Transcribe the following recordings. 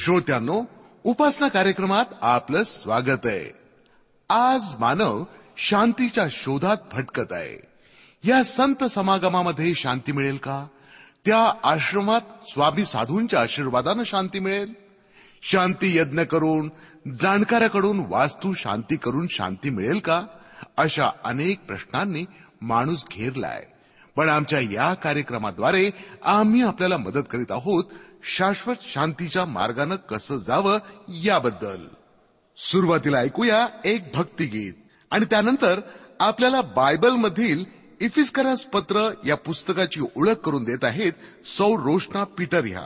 श्रोत्यांनो उपासना कार्यक्रमात आपलं स्वागत आहे. आज मानव शांतीच्या शोधात भटकत आहे. या संत समागमामध्ये शांती मिळेल का? त्या आश्रमात स्वामी साधूंच्या आशीर्वादानं शांती मिळेल? शांती यज्ञ करून जाणकाराकडून वास्तू शांती करून शांती मिळेल का? अशा अनेक प्रश्नांनी माणूस घेरलाय. पण आमच्या या कार्यक्रमाद्वारे आम्ही आपल्याला मदत करीत आहोत शाश्वत शांतीच्या मार्गानं कसं जावं याबद्दल. सुरुवातीला ऐकूया एक भक्तिगीत आणि त्यानंतर आपल्याला बायबलमधील इफिस्करास पत्र या पुस्तकाची ओळख करून देत आहेत सौ रोशना पीटर ह्या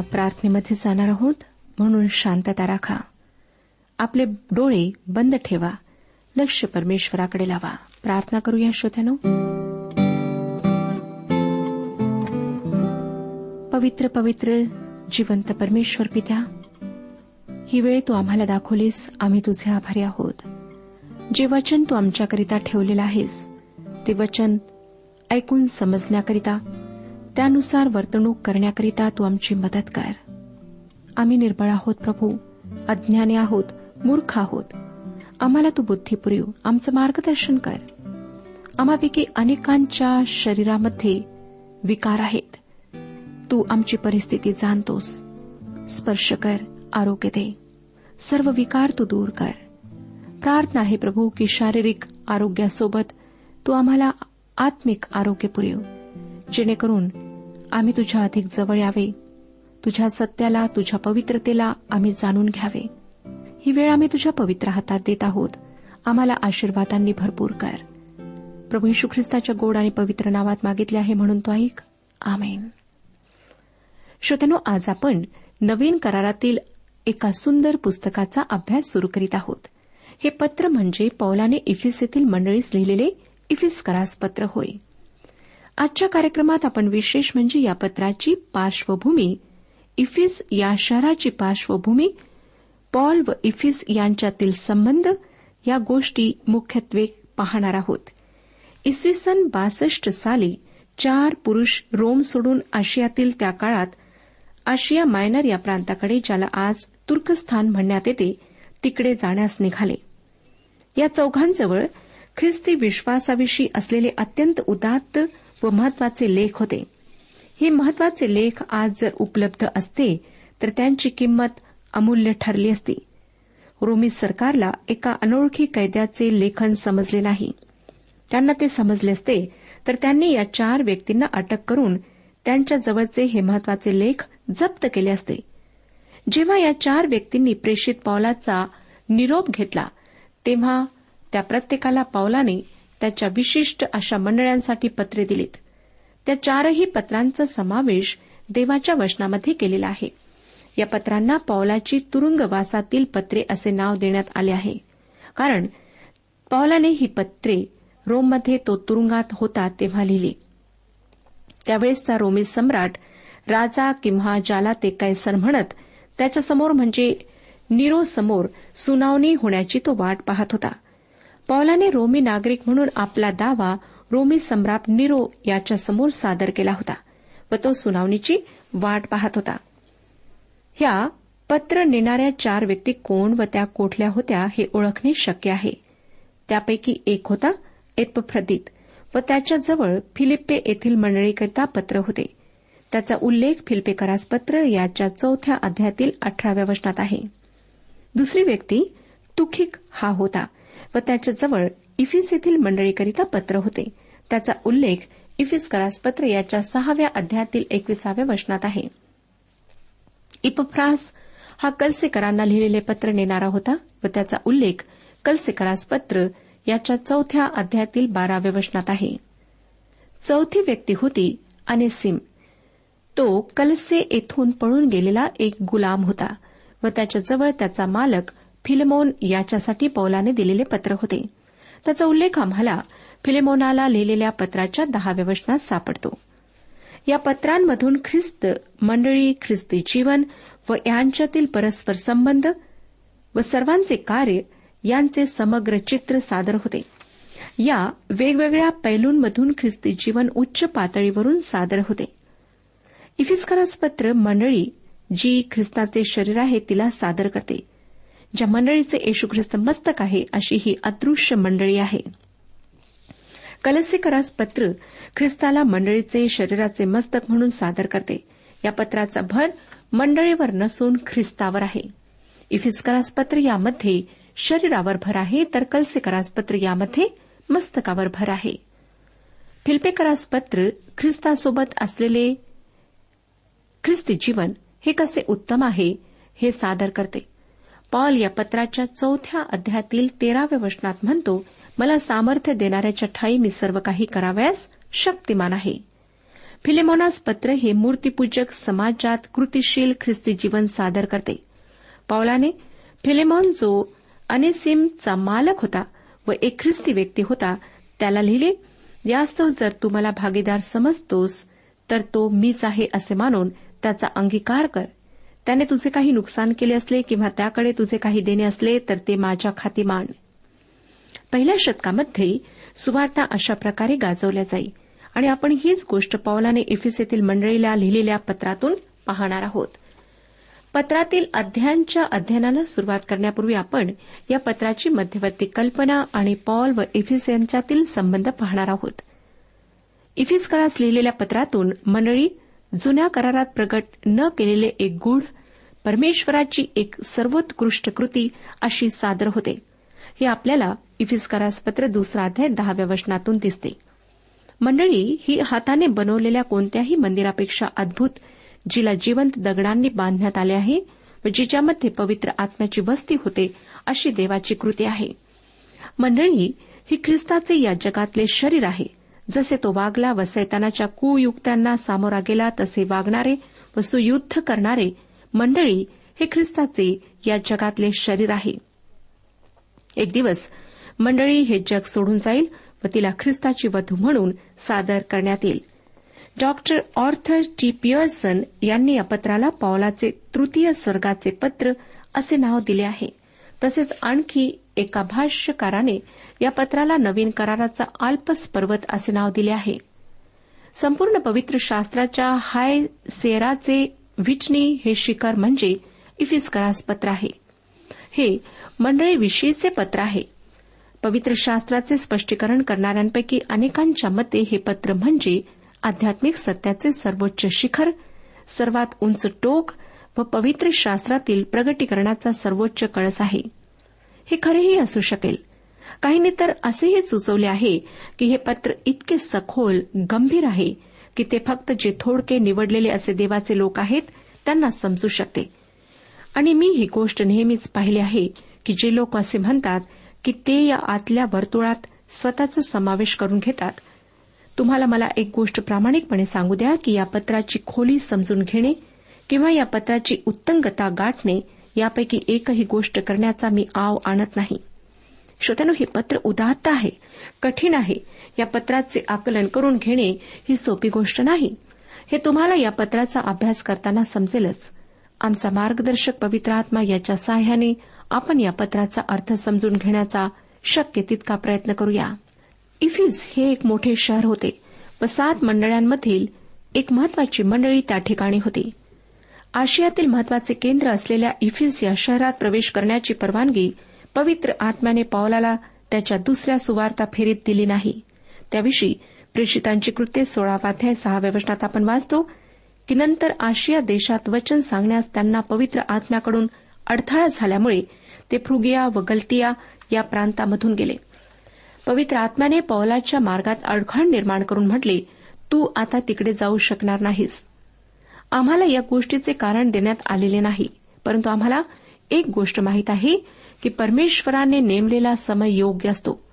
प्रार्थनेमध्ये जाणार आहोत. म्हणून शांतता राखा. आपले डोळे बंद ठेवा. लक्ष परमेश्वराकडे लावा. प्रार्थना करूया श्रोत्यानो. पवित्र पवित्र जिवंत परमेश्वर पित्या ही वेळ तू आम्हाला दाखवलीस. आम्ही तुझे आभारी आहोत. जे वचन तू आमच्याकरिता ठेवलेलं आहेस ते वचन ऐकून समजण्याकरिता त्यानुसार वर्तणूक करण्याकरिता तू आमची मदत कर. आम्ही निर्बळ आहोत प्रभू. अज्ञानी आहोत मूर्ख आहोत. आम्हाला तू बुद्धी पुरव आमचं मार्गदर्शन कर. आम्हापैकी अनेकांच्या शरीरामध्ये विकार आहेत. तू आमची परिस्थिती जाणतोस. स्पर्श कर आरोग्य दे. सर्व विकार तू दूर कर. प्रार्थना आहे प्रभू की शारीरिक आरोग्यासोबत तू आम्हाला आत्मिक आरोग्य पुरव जेणेकरून आम्ही तुझ्या अधिक जवळ यावे. तुझ्या सत्याला तुझ्या पवित्रतेला आम्ही जाणून घ्यावे. ही वेळ आम्ही तुझ्या पवित्र हातात देत आहोत. आम्हाला आशीर्वादांनी भरपूर कर. प्रभू यशू ख्रिस्ताच्या गोड आणि पवित्र नावात मागितले आहे म्हणून तो ऐक. आमेन. श्रोत्यानो आज आपण नवीन करारातील एका सुंदर पुस्तकाचा अभ्यास सुरू करीत आहोत. हे पत्र म्हणजे पौलाने इफिस येथील मंडळीस लिहिलेले इफिस करास पत्र होय. आजच्या कार्यक्रमात आपण विशेष म्हणजे या पत्राची पार्श्वभूमी इफिस या शहराची पार्श्वभूमी पॉल व इफिस यांच्यातील संबंध या गोष्टी मुख्यत्वे पाहणार आहोत. इसवी सन बासष्ट साली चार पुरुष रोम सोडून आशियातील त्या काळात आशिया मायनर या प्रांताकडे ज्याला आज तुर्कस्थान म्हणण्यात येते तिकडे जाण्यास निघाले. या चौघांजवळ ख्रिस्ती विश्वासाविषयी असलेले अत्यंत उदात्त व महत्त्वाचे लेख होते. हे महत्त्वाचे लेख आज जर उपलब्ध असते तर त्यांची किंमत अमूल्य ठरली असती. रोमी सरकारला एका अनोळखी कैद्याचे लेखन समजले नाही. त्यांना ते समजले असते तर त्यांनी या चार व्यक्तींना अटक करून त्यांच्या जवळचे हे महत्त्वाचे लेख जप्त केले असते. जेव्हा या चार व्यक्तींनी प्रेषित पावलाचा निरोप घेतला तेव्हा त्या प्रत्येकाला पावलाने त्याच्या विशिष्ट अशा मंडळांसाठी पत्रे दिलीत. त्या चारही पत्रांचा समावेश देवाच्या वचनामध्ये केलेला आहे. या पत्रांना पौलाची तुरुंगवासातील पत्रे असे नाव देण्यात आले आहे. कारण पौलाने ही पत्रे रोममध्ये तो तुरुंगात होता तेव्हा लिहिली. त्यावेळेसचा रोमी सम्राट राजा किंवा ज्याला ते कैसर म्हणत त्याच्यासमोर म्हणजे निरो समोर सुनावणी होण्याची तो वाट पाहत होता. पौलाने रोमी नागरिक म्हणून आपला दावा रोमी सम्राट निरो याच्यासमोर सादर केला होता व तो सुनावणीची वाट पाहत होता. ह्या पत्र नेणाऱ्या चार व्यक्ती कोण व त्या कोठल्या होत्या हे ओळखणे शक्य आहे. त्यापैकी एक होता एपफ्रदित व त्याच्याजवळ फिलिप्पे येथील मंडळीकरिता पत्र होते. त्याचा उल्लेख फिल्पेकरास पत्र याच्या चौथ्या अध्यायातील अठराव्या वचनात आहे. दुसरी व्यक्ती तुखिक हा होता. व त्याच्याजवळ इफिस येथील मंडळीकरिता पत्र होते. त्याचा उल्लेख इफिस करास पत्र याच्या सहाव्या अध्यायातील एकविसाव्या वचनात आहे. इपफ्रास हा कलसेकरांना लिहिलेले पत्र नेणारा होता व त्याचा उल्लेख कलसेकरास पत्र याच्या चौथ्या अध्यायातील बाराव्या वचनात आहे. चौथी व्यक्ती होती अनेसिम. तो कलसे येथून पळून गेलेला एक गुलाम होता व त्याच्याजवळ त्याचा मालक फिलेमोन याच्यासाठी पौलाने दिलेले पत्र होते. त्याचा उल्लेख आम्हाला फिलेमोनाला लिहिलेल्या पत्राच्या दहाव्या वचनात सापडतो. या पत्रांमधून ख्रिस्त मंडळी ख्रिस्ती जीवन व यांच्यातील परस्पर संबंध व सर्वांचे कार्य यांचे समग्र चित्र सादर होते. या वेगवेगळ्या पैलूंमधून ख्रिस्ती जीवन उच्च पातळीवरून सादर होते. इफिस्करास पत्र मंडळी जी ख्रिस्ताचे शरीर आहे तिला सादर करते. ज्या मंडळीचे येशू ख्रिस्त मस्तक आहे अशी ही अदृश्य मंडळी आहे. कलसीकरास पत्र ख्रिस्ताला मंडळीचे शरीराचे मस्तक म्हणून सादर करते. या पत्राचा भर मंडळीवर नसून ख्रिस्तावर आहे. इफिस्करास पत्र यामध्ये शरीरावर भर आहे तर कलसेकरास पत्र यामध्ये मस्तकावर भर आहे. फिल्पेकरास पत्र ख्रिस्तासोबत असलेले ख्रिस्ती जीवन हे कसे उत्तम आहे हे सादर करते. पॉल या पत्राच्या चौथ्या अध्यायातील तेराव्या वचनात म्हणतो मला सामर्थ्य देणाऱ्याच्या ठाई मी सर्व काही करावयास शक्तिमान आहे. फिलेमोनास पत्र हे मूर्तीपूजक समाजात कृतीशील ख्रिस्ती जीवन सादर करते. पावलाने फिलेमॉन जो अनेसिमचा मालक होता व एक ख्रिस्ती व्यक्ती होता त्याला लिहिले यास्तव जर तू मला भागीदार समजतोस तर तो मीच आहे असे मानून त्याचा अंगीकार कर. त्याने तुझे काही नुकसान केले असले किंवा त्याकडे तुझे काही देणे असले तर ते माझ्या खाती मांड. पहिल्या शतकामध्ये सुवार्ता अशा प्रकारे गाजवल्या जाई आणि आपण हीच गोष्ट पावलाने इफिसेतील मंडळीला लिहिलेल्या पत्रातून पाहणार आहोत. पत्रातील अध्यायांच्या अध्ययनाला सुरुवात करण्यापूर्वी आपण या पत्राची मध्यवर्ती कल्पना आणि पॉल व इफिस यांच्यातील संबंध पाहणार आहोत. इफिस काळास लिहिलेल्या पत्रातून मंडळी जुन्या करारात प्रगट न केलेले एक गूढ परमेश्वराची एक सर्वोत्कृष्ट कृती अशी सादर होते. हे आपल्याला इफिस्करास पत्र दुसरा अध्याय दहाव्या वचनातून दिसते. मंडळी ही हाताने बनवलेल्या कोणत्याही मंदिरापेक्षा अद्भुत जिला जिवंत दगडांनी बांधण्यात आले आहे व जिच्यामध्ये पवित्र आत्म्याची वस्ती होते अशी देवाची कृती आहे. मंडळी ही ख्रिस्ताचे या जगातले शरीर आहे. जसे तो वागला व सैतानाच्या कुयुक्त्यांना सामोरा गेला तसे वागणारे व सुयुद्ध करणारे मंडळी हे ख्रिस्ताचे या जगातले शरीर आहे. एक दिवस मंडळी हे जग सोडून जाईल व तिला ख्रिस्ताची वधू म्हणून सादर करण्यात येईल. Doctor Arthur T. पियर्सन यांनी या पत्राला पावलाचे तृतीय स्वर्गाचे पत्र असे नाव दिले आहे. तसेच आणखी एका भाष्यकाराने या पत्राला नवीन कराराचा आल्पस पर्वत असे नाव दिले आहे. संपूर्ण पवित्र शास्त्राच्या हाय सेराचे विटनी हे शिखर म्हणजे इफिस्करास पत्र आहे. हे मंडळीविषयीचे पत्र आहे. पवित्र शास्त्राचे स्पष्टीकरण करणाऱ्यांपैकी अनेकांच्या मते हे पत्र म्हणजे आध्यात्मिक सत्याचे सर्वोच्च शिखर सर्वात उंच टोक व पवित्र शास्त्रातील प्रगटीकरणाचा सर्वोच्च कळस आहे. हे खरेही असू शकेल. काहींनी तर असेही सुचवले आहे की हे पत्र इतके सखोल गंभीर आहे की ते फक्त जे थोडके निवडलेले असे देवाचे लोक आहेत त्यांना समजू शकते. आणि मी ही गोष्ट नेहमीच पाहिली आहे की जे लोक असे म्हणतात की ते या आतल्या वर्तुळात स्वतःचा समावेश करून घेतात. तुम्हाला मला एक गोष्ट प्रामाणिकपणे सांगू द्या की या पत्राची खोली समजून घेणे किंवा या पत्राची उत्तंगता गाठणे यापैकी एकही गोष्ट करण्याचा मी आव आणत नाही. श्रोत्यानो हे पत्र उदात्त आहे कठीण आहे या पत्राचे आकलन करून घेणे ही सोपी गोष्ट नाही. हे तुम्हाला या पत्राचा अभ्यास करताना समजेलच. आमचा मार्गदर्शक पवित्र आत्मा याच्या साहाय्याने आपण या पत्राचा अर्थ समजून घेण्याचा शक्य तितका प्रयत्न करूया. इफिज हे एक मोठे शहर होते व सात मंडळांमधील एक महत्वाची मंडळी त्या ठिकाणी होती. आशियातील महत्त्वाचे केंद्र असलेल्या इफिज या शहरात प्रवेश करण्याची परवानगी पवित्र आत्म्याने पावलाला त्याच्या दुसऱ्या सुवार्ता फेरीत दिली नाही. त्याविषयी प्रेषितांची कृत्ये सोळावाध्याय सहाव्या वचनात आपण वाचतो की नंतर आशिया देशात वचन सांगण्यास त्यांना पवित्र आत्म्याकडून अडथळा झाल्यामुळे ते फ्रुगिया व गलतिया या प्रांतामधून गेले. पवित्र आत्म्याने पौलाच्या मार्गात अडखण निर्माण करून म्हटले तू आता तिकडे जाऊ शकणार नाहीस. आम्हाला या गोष्टीचे कारण देण्यात आलेले नाही परंतु आम्हाला एक गोष्ट माहीत आहे की परमेश्वराने नेमलेला समय योग्य असतो.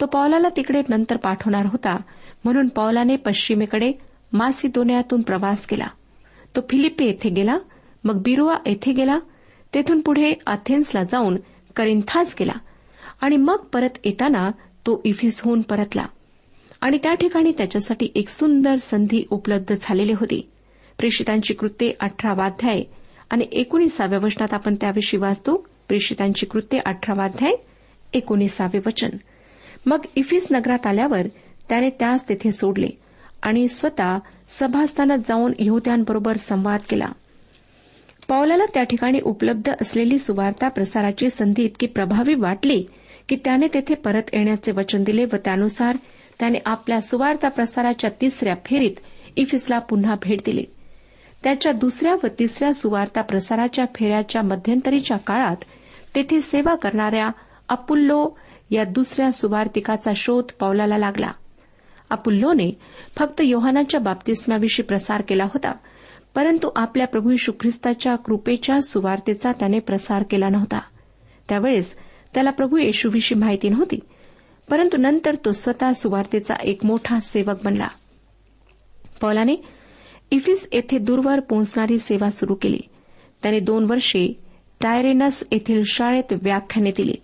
तो पौलाला तिकडे नंतर पाठवणार होता म्हणून पौलाने पश्चिमेकडे मासिदोनियातून प्रवास केला. तो फिलिप्पे येथे गेला मग बिरुआ येथे गेला तेथून पुढे अथेन्सला जाऊन करिंथास गेला आणि मग परत येताना तो इफिसहून परतला. आणि त्या ठिकाणी त्याच्यासाठी एक सुंदर संधी उपलब्ध झालेली होती. प्रेषितांची कृत्ये अठरावाध्याय आणि एकोणीसाव्या वचनात आपण त्याविषयी वाचतो. प्रेषितांची कृत्ये अठरावाध्याय एकोणीसावे वचन. मग इफिस नगरात आल्यावर त्याने त्यास तेथे सोडले आणि स्वतः सभास्थानात जाऊन यहत्यांबरोबर संवाद केला. पावलाला त्या ठिकाणी उपलब्ध असलेली सुवार्ता प्रसाराची संधी इतकी प्रभावी वाटली की त्याने तेथे परत येण्याचे वचन दिले व त्यानुसार त्याने आपल्या सुवार्ता प्रसाराच्या तिसऱ्या फेरीत इफिसला पुन्हा भेट दिली. त्याच्या दुसऱ्या व तिसऱ्या सुवार्ता प्रसाराच्या फेऱ्याच्या मध्यंतरीच्या काळात तेथे सेवा करणाऱ्या अपुल्लो या दुसऱ्या सुवार्तिकाचा शोध पौलाला लागला. अपुल्लोने फक्त योहानाच्या बाप्तिस्माविषयी प्रसार केला होता परंतु आपल्या प्रभू यशू ख्रिस्ताच्या कृपेच्या सुवार्तेचा त्याने प्रसार केला नव्हता. त्यावेळेस त्याला प्रभू येशूविषयी माहिती नव्हती परंतु नंतर तो स्वतः सुवार्तेचा एक मोठा सेवक बनला. पौलाने इफिस येथे दूरवर पोहोचणारी सेवा सुरू केली. त्याने दोन वर्षे टायरेनस येथील शाळेत व्याख्याने दिली.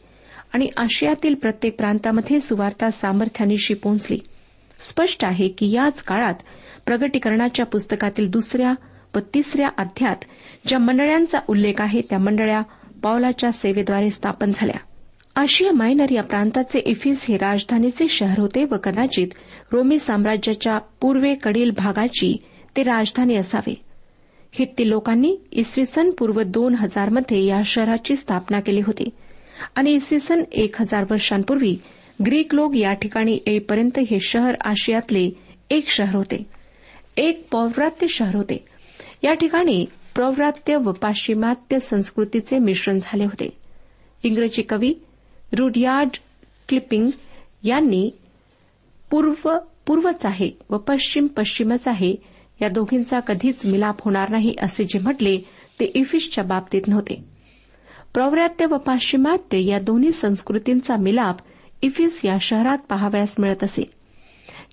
आणि आशियातील प्रत्येक प्रांतामध्ये सुवार्ता सामर्थ्यानिशी पोहोचली स्पष्ट आहे की याच काळात प्रगटीकरणाच्या पुस्तकातील दुसऱ्या व तिसऱ्या अध्यात ज्या मंडळांचा उल्लेख आहे त्या मंडळ्या पावलाच्या सेवेद्वारे स्थापन झाल्या. आशिया मायनर या प्रांताचे इफिस हे राजधानीचे शहर होते व कदाचित रोमी साम्राज्याच्या पूर्वेकडील भागाची ते राजधानी असावे. हित्ती लोकांनी इसवी सन पूर्व दोन हजारमध्ये या शहराची स्थापना केली होती. आणि इसवी सन एक हजार वर्षांपूर्वी ग्रीक लोक या ठिकाणी येईपर्यंत हे शहर आशियातले एक शहर होते. एक पौव्रात्य शहर होते. या ठिकाणी प्रौव्रात्य व पाश्चिमात्य संस्कृतीचे मिश्रण झाले होते. इंग्रजी कवी रुडयार्ड क्लिपिंग यांनी पूर्व पूर्वच आहे व पश्चिम पश्चिमच आहे या दोघींचा कधीच मिलाप होणार नाही असे जे म्हटले ते इफिशच्या बाबतीत नव्हते. प्रौव्रात्य व पाश्चिमात्य या दोन्ही संस्कृतींचा मिलाप इफिस या शहरात पाहावयास मिळत असे.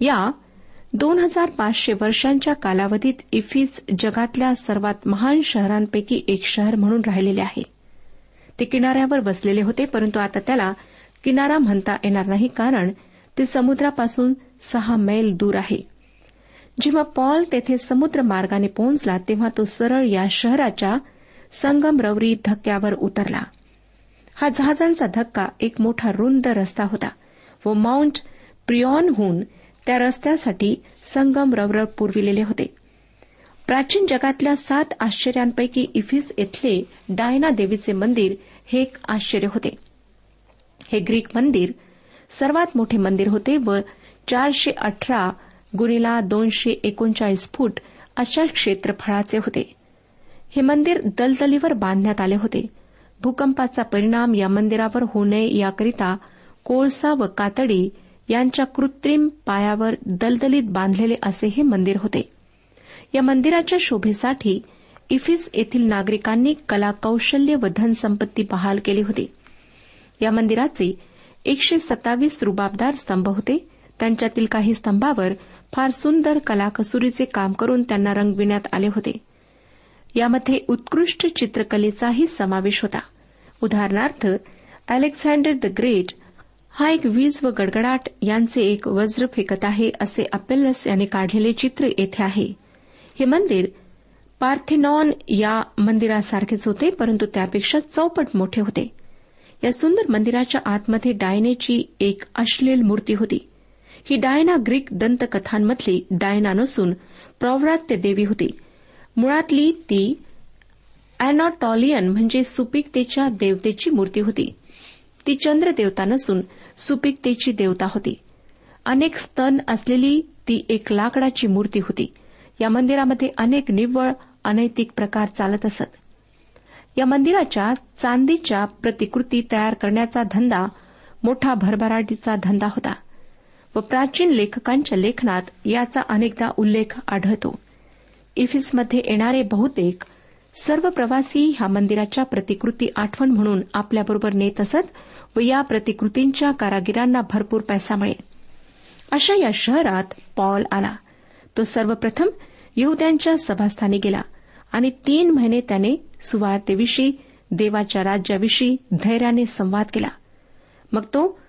या दोन हजार पाचशे वर्षांच्या कालावधीत इफिस जगातल्या सर्वात महान शहरांपैकी एक शहर म्हणून राहिलेले आहे. ते किनाऱ्यावर वसलेले होते परंतु आता त्याला किनारा म्हणता येणार नाही कारण ते समुद्रापासून सहा मैल दूर आहे. जेव्हा पॉल तेथे समुद्र मार्गाने पोहोचला तेव्हा तो सरळ या शहराच्या संगमरवरी धक्क्यावर उतरला. हा जहाजांचा धक्का एक मोठा रुंद रस्ता होता व माउंट प्रियॉनहून त्या रस्त्यासाठी संगमरवर पुरविलेले होते. प्राचीन जगातल्या सात आश्चर्यांपैकी इफिस येथले डायना देवीचे मंदिर हे एक आश्चर्य होते. हे ग्रीक मंदिर सर्वात मोठे मंदिर होते व चारशे अठरा गुणिला दोनशे एकोणचाळीस फूट अशा क्षेत्रफळाचे होते. हे मंदिर दलदलीवर बांधण्यात आले होते. भूकंपाचा परिणाम या मंदिरावर होऊ नये याकरिता कोळसा व कातडी यांच्या कृत्रिम पायावर दलदलीत बांधलेले असे हे मंदिर होते. या मंदिराच्या शोभेसाठी इफिस येथील नागरिकांनी कलाकौशल्य व धनसंपत्ती बहाल केली होती. या मंदिराचे एकशे सत्तावीस रुबाबदार स्तंभ होते. त्यांच्यातील काही स्तंभावर फार सुंदर कलाकसुरीचे काम करून त्यांना रंगविण्यात आले होते. यामध्ये उत्कृष्ट चित्रकलेचाही समावेश होता. उदाहरणार्थ अलेक्झांडर द ग्रेट हा एक वीज व गडगडाट यांचे एक वज्र फेकत आहे असे अपेल्लस यांनी काढलेले चित्र येथे आहे. हे मंदिर पार्थेनॉन या मंदिरासारखेच होते परंतु त्यापेक्षा चौपट मोठे होते. या सुंदर मंदिराच्या आतमध्ये डायनेची एक अश्लील मूर्ती होती. ही डायना ग्रीक दंतकथांमधली डायना नसून प्रौव्रात्य देवी होती. मुळातली ती अॅनॉटॉलियन म्हणजे सुपिकतेच्या देवतेची मूर्ती होती. ती चंद्र देवता नसून सुपिकतेची देवता होती. अनेक स्तन असलेली ती एक लाकडाची मूर्ती होती. या मंदिरामध्ये अनेक निव्वळ अनैतिक प्रकार चालत असत. या मंदिराच्या चांदीच्या प्रतिकृती तयार करण्याचा धंदा मोठा भरभराटीचा धंदा होता व प्राचीन लेखकांच्या लेखनात याचा अनेकदा उल्लेख आढळतो. इफिसमध्ये येणारे बहुतेक सर्व प्रवासी ह्या मंदिराच्या प्रतिकृती आठवण म्हणून आपल्याबरोबर नेत असत व या प्रतिकृतींच्या कारागिरांना भरपूर पैसा मिळेल. अशा या शहरात पॉल आला. तो सर्वप्रथम यहद्यांच्या सभास्थानी गेला आणि तीन महिने त्याने सुवार्तेविषयी देवाच्या राज्याविषयी धैर्याने संवाद केला. मग तो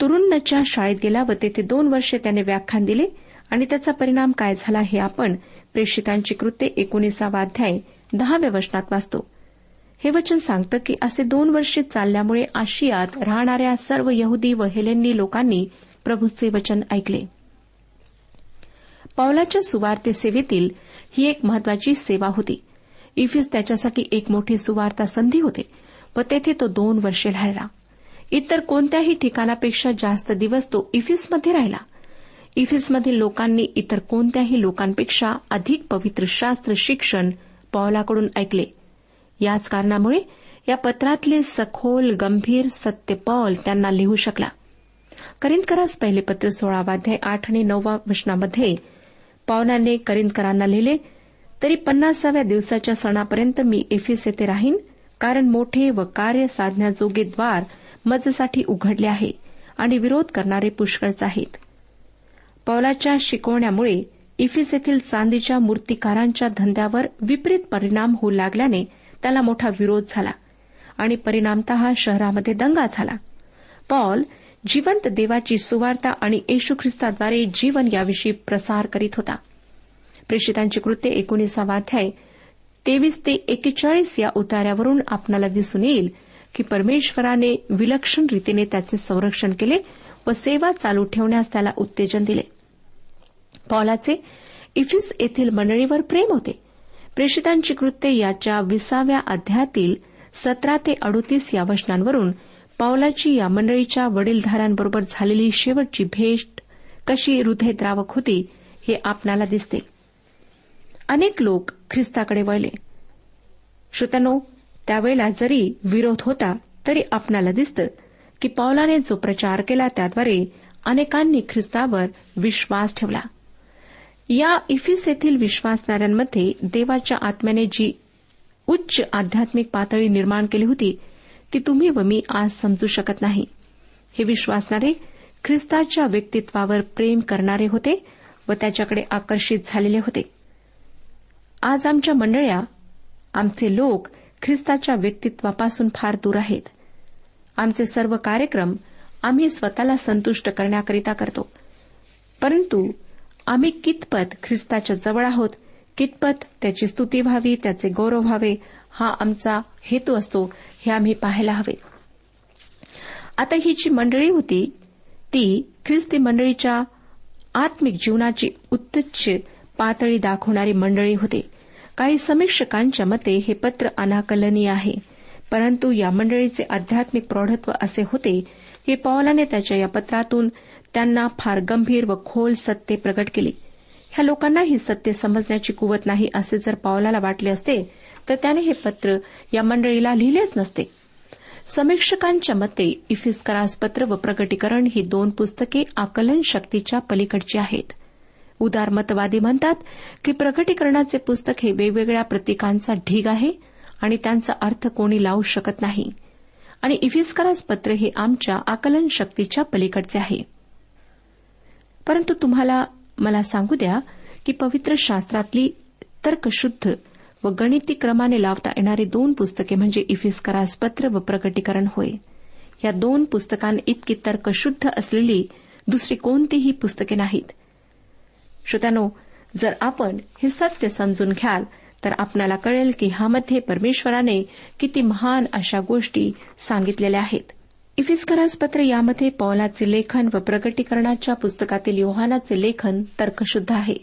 तुरुन्नच्या शाळेत गेला व तेथे दोन वर्षे त्याने व्याख्यान दिले आणि त्याचा परिणाम काय झाला हे आपण प्रेषितांची कृत्ये एकोणीसावा अध्याय दहाव्या वचनात वाचतो. हे वचन सांगतं की असे दोन वर्षे चालल्यामुळे आशियात राहणाऱ्या सर्व यहुदी व हेलेन्नी लोकांनी प्रभूचे वचन ऐकले. पावलाच्या सुवार्ते सेवेतील ही एक महत्वाची सेवा होती. इफिस त्याच्यासाठी एक मोठी सुवार्ता संधी होते व तेथे तो दोन वर्षे राहिला. इतर कोणत्याही ठिकाणापेक्षा जास्त दिवस तो इफिसमध्ये राहिला. इफिसमधील लोकांनी इतर कोणत्याही लोकांपेक्षा अधिक पवित्र शास्त्र शिक्षण पॉलाकडून ऐकले. याच कारणामुळे या पत्रातले सखोल गंभीर सत्य पॉल त्यांना लिहू शकला. करिंदकरास पहिले पत्र सोळावाध्याय आठ आणि नववा वचनामध्ये पौलाने करिंदकरांना लिहिले तरी पन्नासाव्या दिवसाच्या सणापर्यंत मी एफिस येथे राहीन कारण मोठे व कार्य साधण्याजोगे द्वार मजसाठी उघडले आहे आणि विरोध करणारे पुष्कळच आहेत. पौलाच्या शिकवण्यामुळे इफिस येथील चांदीच्या मूर्तिकारांच्या धंद्यावर विपरीत परिणाम होऊ लागल्याने त्याला मोठा विरोध झाला आणि परिणामत शहरामध्ये दंगा झाला. पॉल जिवंत देवाची सुवार्ता आणि येशू ख्रिस्ताद्वारे जीवन याविषयी प्रसार करीत होता. प्रेषितांची कृत्य एकोणीसावा अध्याय तेवीस ते एकेचाळीस या उतार्यावरून आपणाला दिसून येईल की परमेश्वराने विलक्षण रीतीने त्याचे संरक्षण केले व सेवा चालू ठेवण्यास त्याला उत्तेजन दिले. पॉलाचे इफिस येथील मंडळीवर प्रेम होते. प्रेषितांची कृत्ये याच्या विसाव्या अध्यायातील सतरा ते अडोतीस या वचनांवरून पावलाची या मंडळीच्या वडीलधाऱ्यांबरोबर झालेली शेवटची भेट कशी हृदयद्रावक होती हे आपणाला दिसते. अनेक लोक ख्रिस्ताकडे वळले. श्रोत्यानो त्यावेळेला जरी विरोध होता तरी आपणाला दिसतं की पावलाने जो प्रचार केला त्याद्वारे अनेकांनी ख्रिस्तावर विश्वास ठेवला. या इफिस येथील विश्वासणाऱ्यांमध्ये देवाच्या आत्म्याने जी उच्च आध्यात्मिक पातळी निर्माण केली होती ती तुम्ही व मी आज समजू शकत नाही. हे विश्वासणारे ख्रिस्ताच्या व्यक्तित्वावर प्रेम करणारे होते व त्याच्याकडे आकर्षित झालेले होते. आज आमच्या मंडळ्या आमचे लोक ख्रिस्ताच्या व्यक्तित्वापासून फार दूर आहेत. आमचे सर्व कार्यक्रम आम्ही स्वतःला संतुष्ट करण्याकरिता करतो. परंतु आम्ही कितपत ख्रिस्ताच्या जवळ आहोत कितपत त्याची स्तुती व्हावी त्याचे गौरव व्हावे हा आमचा हेतू असतो हे आम्ही पाहायला हवे. आता ही जी मंडळी होती ती ख्रिस्ती मंडळीच्या आत्मिक जीवनाची उत्तच्च पातळी दाखवणारी मंडळी होते. काही समीक्षकांच्या मते हे पत्र अनाकलनीय आहे. परंतु या मंडळीचे आध्यात्मिक प्रौढत्व असे होते की पॉलाने त्याच्या या पत्रातून त्यांना फार गंभीर व खोल सत्य प्रकट केली. ह्या लोकांना ही सत्य समजण्याची कुवत नाही असे जर पावलाला वाटले असते तर त्याने हे पत्र या मंडळीला लिहिलेच नसते. समीक्षकांच्या मते इफिस्करास पत्र व प्रकटीकरण ही दोन पुस्तके आकलन शक्तीच्या पलीकडची आहेत. उदारमतवादी म्हणतात की प्रकटीकरणाचे पुस्तक हे वेगवेगळ्या प्रतीकांचा ढीग आहे आणि त्यांचा अर्थ कोणी लावू शकत नाही. आणि इफिस्करास पत्र हे आमच्या आकलन शक्तीच्या पलीकडचे आहे. परंतु तुम्हाला मला सांगू द्या की पवित्र शास्त्रातली तर्कशुद्ध व गणिती क्रमाने लावता येणारी दोन पुस्तके म्हणजे इफिस्करास पत्र व प्रकटीकरण होय. या दोन पुस्तकांइतकी तर्कशुद्ध असलेली दुसरी कोणतीही पुस्तके नाहीत. श्रोत्यानो जर आपण हे सत्य समजून घ्याल तर आपणाला कळेल की ह्यामध्ये परमेश्वराने किती महान अशा गोष्टी सांगितलेल्या आहेत. इफिस्करास पत्र यामध्ये पौलाचे लेखन व प्रगटीकरणाच्या पुस्तकातील योहानाचे लेखन तर्कशुद्ध आहे.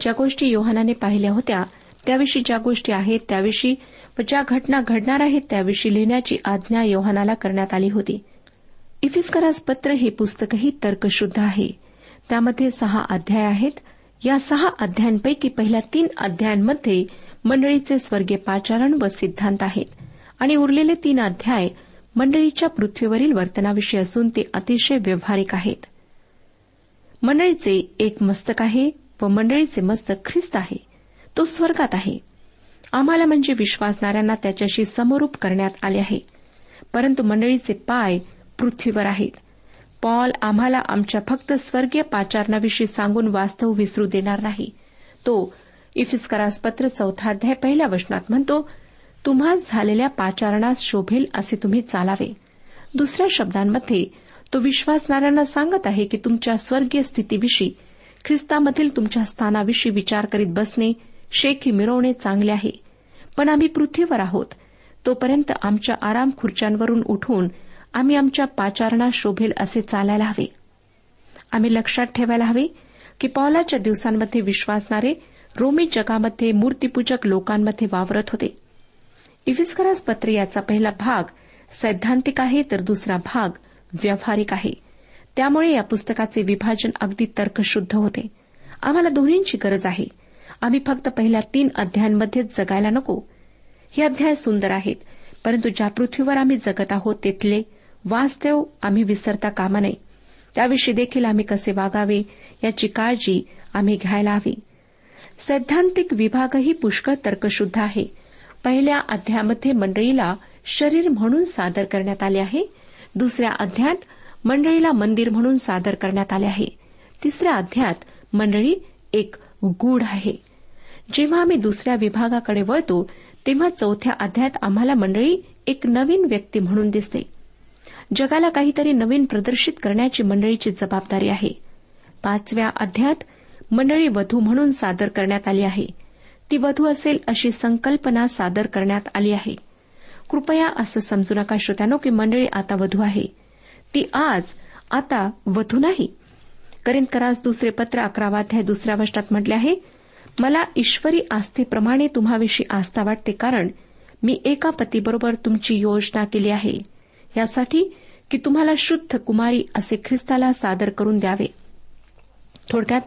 ज्या गोष्टी योहानाने पाहिल्या होत्या त्याविषयी ज्या गोष्टी आहेत त्याविषयी व ज्या घटना घडणार आहेत त्याविषयी लिहिण्याची आज्ञा योहानाला करण्यात आली होती. इफिस्करास पत्र हे पुस्तकही तर्कशुद्ध आहे. त्यामध्ये सहा अध्याय आहेत. या सहा अध्यायांपैकी पहिल्या तीन अध्यायांमध्ये मंडळीचे स्वर्गीय पाचारण व सिद्धांत आहेत. आणि उरलेले तीन अध्याय मंडळीच्या पृथ्वीवरील वर्तनाविषयी असून ते अतिशय व्यावहारिक आहेत. मंडळीचे एक मस्तक आहे व मंडळीचे मस्तक ख्रिस्त आहे. तो स्वर्गात आहे. आम्हाला म्हणजे विश्वासणाऱ्यांना त्याच्याशी समरूप करण्यात आले आहे. परंतु मंडळीचे पाय पृथ्वीवर आहेत. पॉल आम्हाला आमच्या फक्त स्वर्गीय पाचारणाविषयी सांगून वास्तव विसरू देणार नाही. तो इफिस्करास पत्र चौथा अध्याय पहिल्या वचनात म्हणतो तुम्हा झालेल्या पाचारणास शोभेल असे तुम्ही चालावे. दुसऱ्या शब्दांमध्ये तो विश्वासणाऱ्यांना सांगत आहे की तुमच्या स्वर्गीय स्थितीविषयी ख्रिस्तामधील तुमच्या स्थानाविषयी विचार करीत बसणे शेखी मिरवणे चांगले आहे. पण आम्ही पृथ्वीवर आहोत. तोपर्यंत आमच्या आराम खुर्च्यांवरून उठून आम्ही आमच्या पाचारणा शोभेल असे चालायला हवे. आम्ही लक्षात ठेवायला हवे की पावलाच्या दिवसांमध्ये विश्वासणारे रोमी जगामध्ये मूर्तीपूजक लोकांमध्ये वावरत होते. इफिस्करास पत्र याचा पहिला भाग सैद्धांतिक आहे तर दुसरा भाग व्यावहारिक आहे. त्यामुळे या पुस्तकाचे विभाजन अगदी तर्कशुद्ध होते. आम्हाला दोन्हींची गरज आहे. आम्ही फक्त पहिल्या तीन अध्यायांमध्येच जगायला नको. हे अध्याय सुंदर आहेत परंतु ज्या पृथ्वीवर आम्ही जगत आहोत तिथले वास्तव आम्ही विसरता कामा नये. त्याविषयी देखील आम्ही कसे वागावे याची काळजी आम्ही घ्यायला हवी. सैद्धांतिक विभागही पुष्कळ तर्कशुद्ध आहे. पहिल्या अध्यायामध्ये मंडळीला शरीर म्हणून सादर करण्यात आले आहे. दुसऱ्या अध्यायात मंडळीला मंदिर म्हणून सादर करण्यात आले आहे. तिसऱ्या अध्यायात मंडळी एक गूढ आहे. जेव्हा आम्ही दुसऱ्या विभागाकडे वळतो तेव्हा चौथ्या अध्यायात आम्हाला मंडळी एक नवीन व्यक्ती म्हणून दिसते. जगाला काहीतरी नवीन प्रदर्शित करण्याची मंडळीची जबाबदारी आहे. पाचव्या अध्यात मंडळी वधू म्हणून सादर करण्यात आली आहे. ती वधू असेल अशी संकल्पना सादर करण्यात आली आहे. कृपया असं समजू नका श्रोत्यानो की मंडळी आता वधू आहे. ती आज आता वधू नाही. करिंदकरास दुसरे पत्र अकरावाध्याय दुसऱ्या वर्षात म्हटले आहे मला ईश्वरी आस्थेप्रमाणे तुम्हाविषयी आस्था वाटते कारण मी एका पतीबरोबर तुमची योजना केली आहे. यासाठी की तुम्हाला शुद्ध कुमारी असे ख्रिस्ताला सादर करून द्यावे. थोडक्यात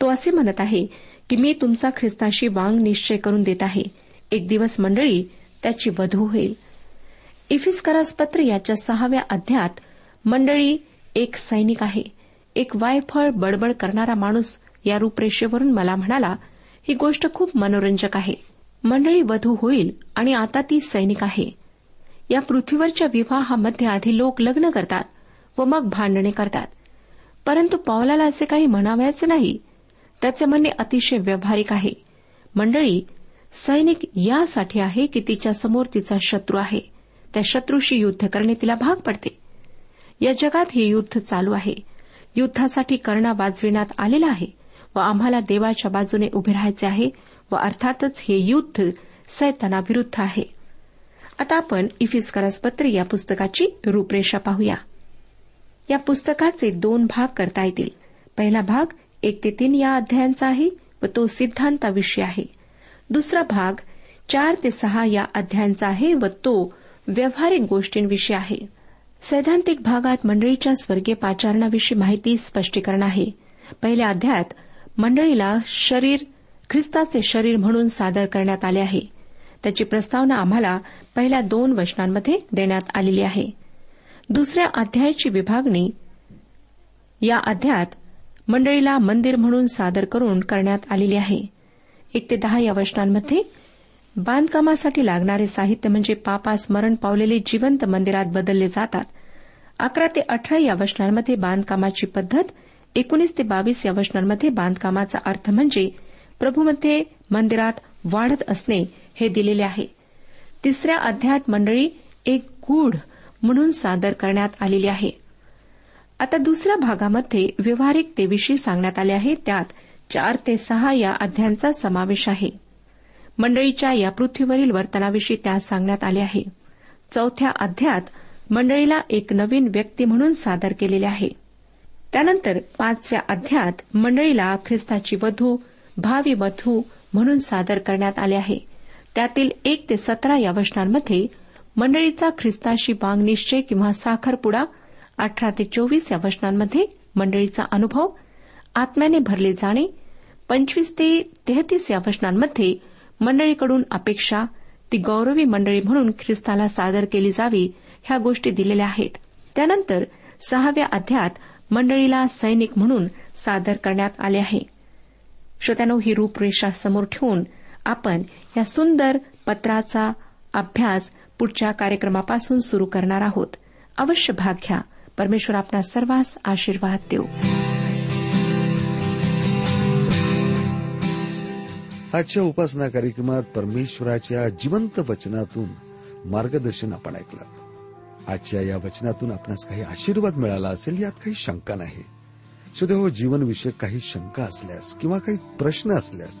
तो असे म्हणत आहे की मी तुमचा ख्रिस्ताशी वांग निश्चय करून देत आहे. एक दिवस मंडळी त्याची वधू होईल. इफिस्करास पत्र याच्या सहाव्या अध्यात मंडळी एक सैनिक आहे. एक वायफळ बडबड करणारा माणूस या रूपरेषेवरून मला म्हणाला ही गोष्ट खूप मनोरंजक आहे. मंडळी वधू होईल आणि आता ती सैनिक आहे. या पृथ्वीवरच्या विवाहामध्ये आधी लोक लग्न करतात व मग भांडणे करतात. परंतु पावलाला असे काही म्हणावयाचे नाही. त्याचे म्हणणे अतिशय व्यावहारिक आहे. मंडळी सैनिक यासाठी आहे की तिच्या समोर तिचा शत्रू आहे. त्या शत्रूशी युद्ध करणे तिला भाग पडते. या जगात हे युद्ध चालू आहे. युद्धासाठी कर्णा वाजविण्यात आलेला आहे व आम्हाला देवाच्या बाजूने उभे राहायचे आहे व अर्थातच हे युद्ध सैतानाविरुद्ध आहे. आता आपण इफिस्करस पत्र या पुस्तकाची रूपरेषा पाहूया. या पुस्तकाचे दोन भाग करता येतील. पहिला भाग एक ते तीन या अध्यायांचा आहे व तो सिद्धांताविषयी आहे. दुसरा भाग चार ते सहा या अध्यायांचा आहे व तो व्यावहारिक गोष्टींविषयी आहे. सैद्धांतिक भागात मंडळीच्या स्वर्गीय पाचारणाविषयी माहिती स्पष्टीकरण आहे. पहिल्या अध्यायात मंडळीला शरीर ख्रिस्ताचे शरीर म्हणून सादर करण्यात आले आहे. त्याची प्रस्तावना आम्हाला पहिल्या दोन वचनांमध्ये देण्यात आलेली आहे. दुसऱ्या अध्यायाची विभागणी या अध्यायात मंडळीला मंदिर म्हणून सादर करून करण्यात आलेली आहे. एक ते दहा या वचनांमध्ये बांधकामासाठी लागणारे साहित्य म्हणजे पापा स्मरण पावलेले जिवंत मंदिरात बदलले जातात. अकरा ते अठरा या वचनांमध्ये बांधकामाची पद्धत एकोणीस ते बावीस या वचनांमध्ये बांधकामाचा अर्थ म्हणजे प्रभूमध्ये मंदिरात वाढत असणे हे दिलेले आहे. तिसऱ्या अध्यायात मंडळी एक गूढ म्हणून सादर करण्यात आलेली आहे. आता दुसऱ्या भागामध्ये व्यावहारिकतेविषयी सांगण्यात आले आहे. त्यात चार ते सहा या अध्यायांचा समावेश आहे. मंडळीच्या या पृथ्वीवरील वर्तनाविषयी त्यात सांगण्यात आले आहे. चौथ्या अध्यायात मंडळीला एक नवीन व्यक्ती म्हणून सादर केलेले आहे. त्यानंतर पाचव्या अध्यायात मंडळीला ख्रिस्ताची वधू भावी वधू म्हणून सादर करण्यात आले आहे. त्यातील एक ते सतरा या वचनांमध्ये मंडळीचा ख्रिस्ताशी बांग निश्चय किंवा साखरपुडा अठरा ते चोवीस या वचनांमध्ये मंडळीचा अनुभव आत्म्याने भरले जाणे पंचवीस ते तेहतीस या वचनांमध्ये मंडळीकडून अपेक्षा ती गौरवी मंडळी म्हणून ख्रिस्ताला सादर केली जावी ह्या गोष्टी दिलेल्या आहेत. त्यानंतर सहाव्या अध्यात मंडळीला सैनिक म्हणून सादर करण्यात आले आहे. श्रोत्यानो ही रूपरेषा समोर ठेवून आपण या सुंदर पत्राचा अभ्यास पुढच्या कार्यक्रमापासून सुरू करणार आहोत. अवश्य भाग घ्या. परमेश्वर आपला सर्वांस आशीर्वाद देऊ. आजच्या उपासना कार्यक्रमात परमेश्वराच्या जिवंत वचनातून मार्गदर्शन आपण ऐकलं. आजच्या या वचनातून आपणास काही आशीर्वाद मिळाला असेल यात काही शंका नाही. सुदैव जीवनविषयक काही शंका असल्यास किंवा काही प्रश्न असल्यास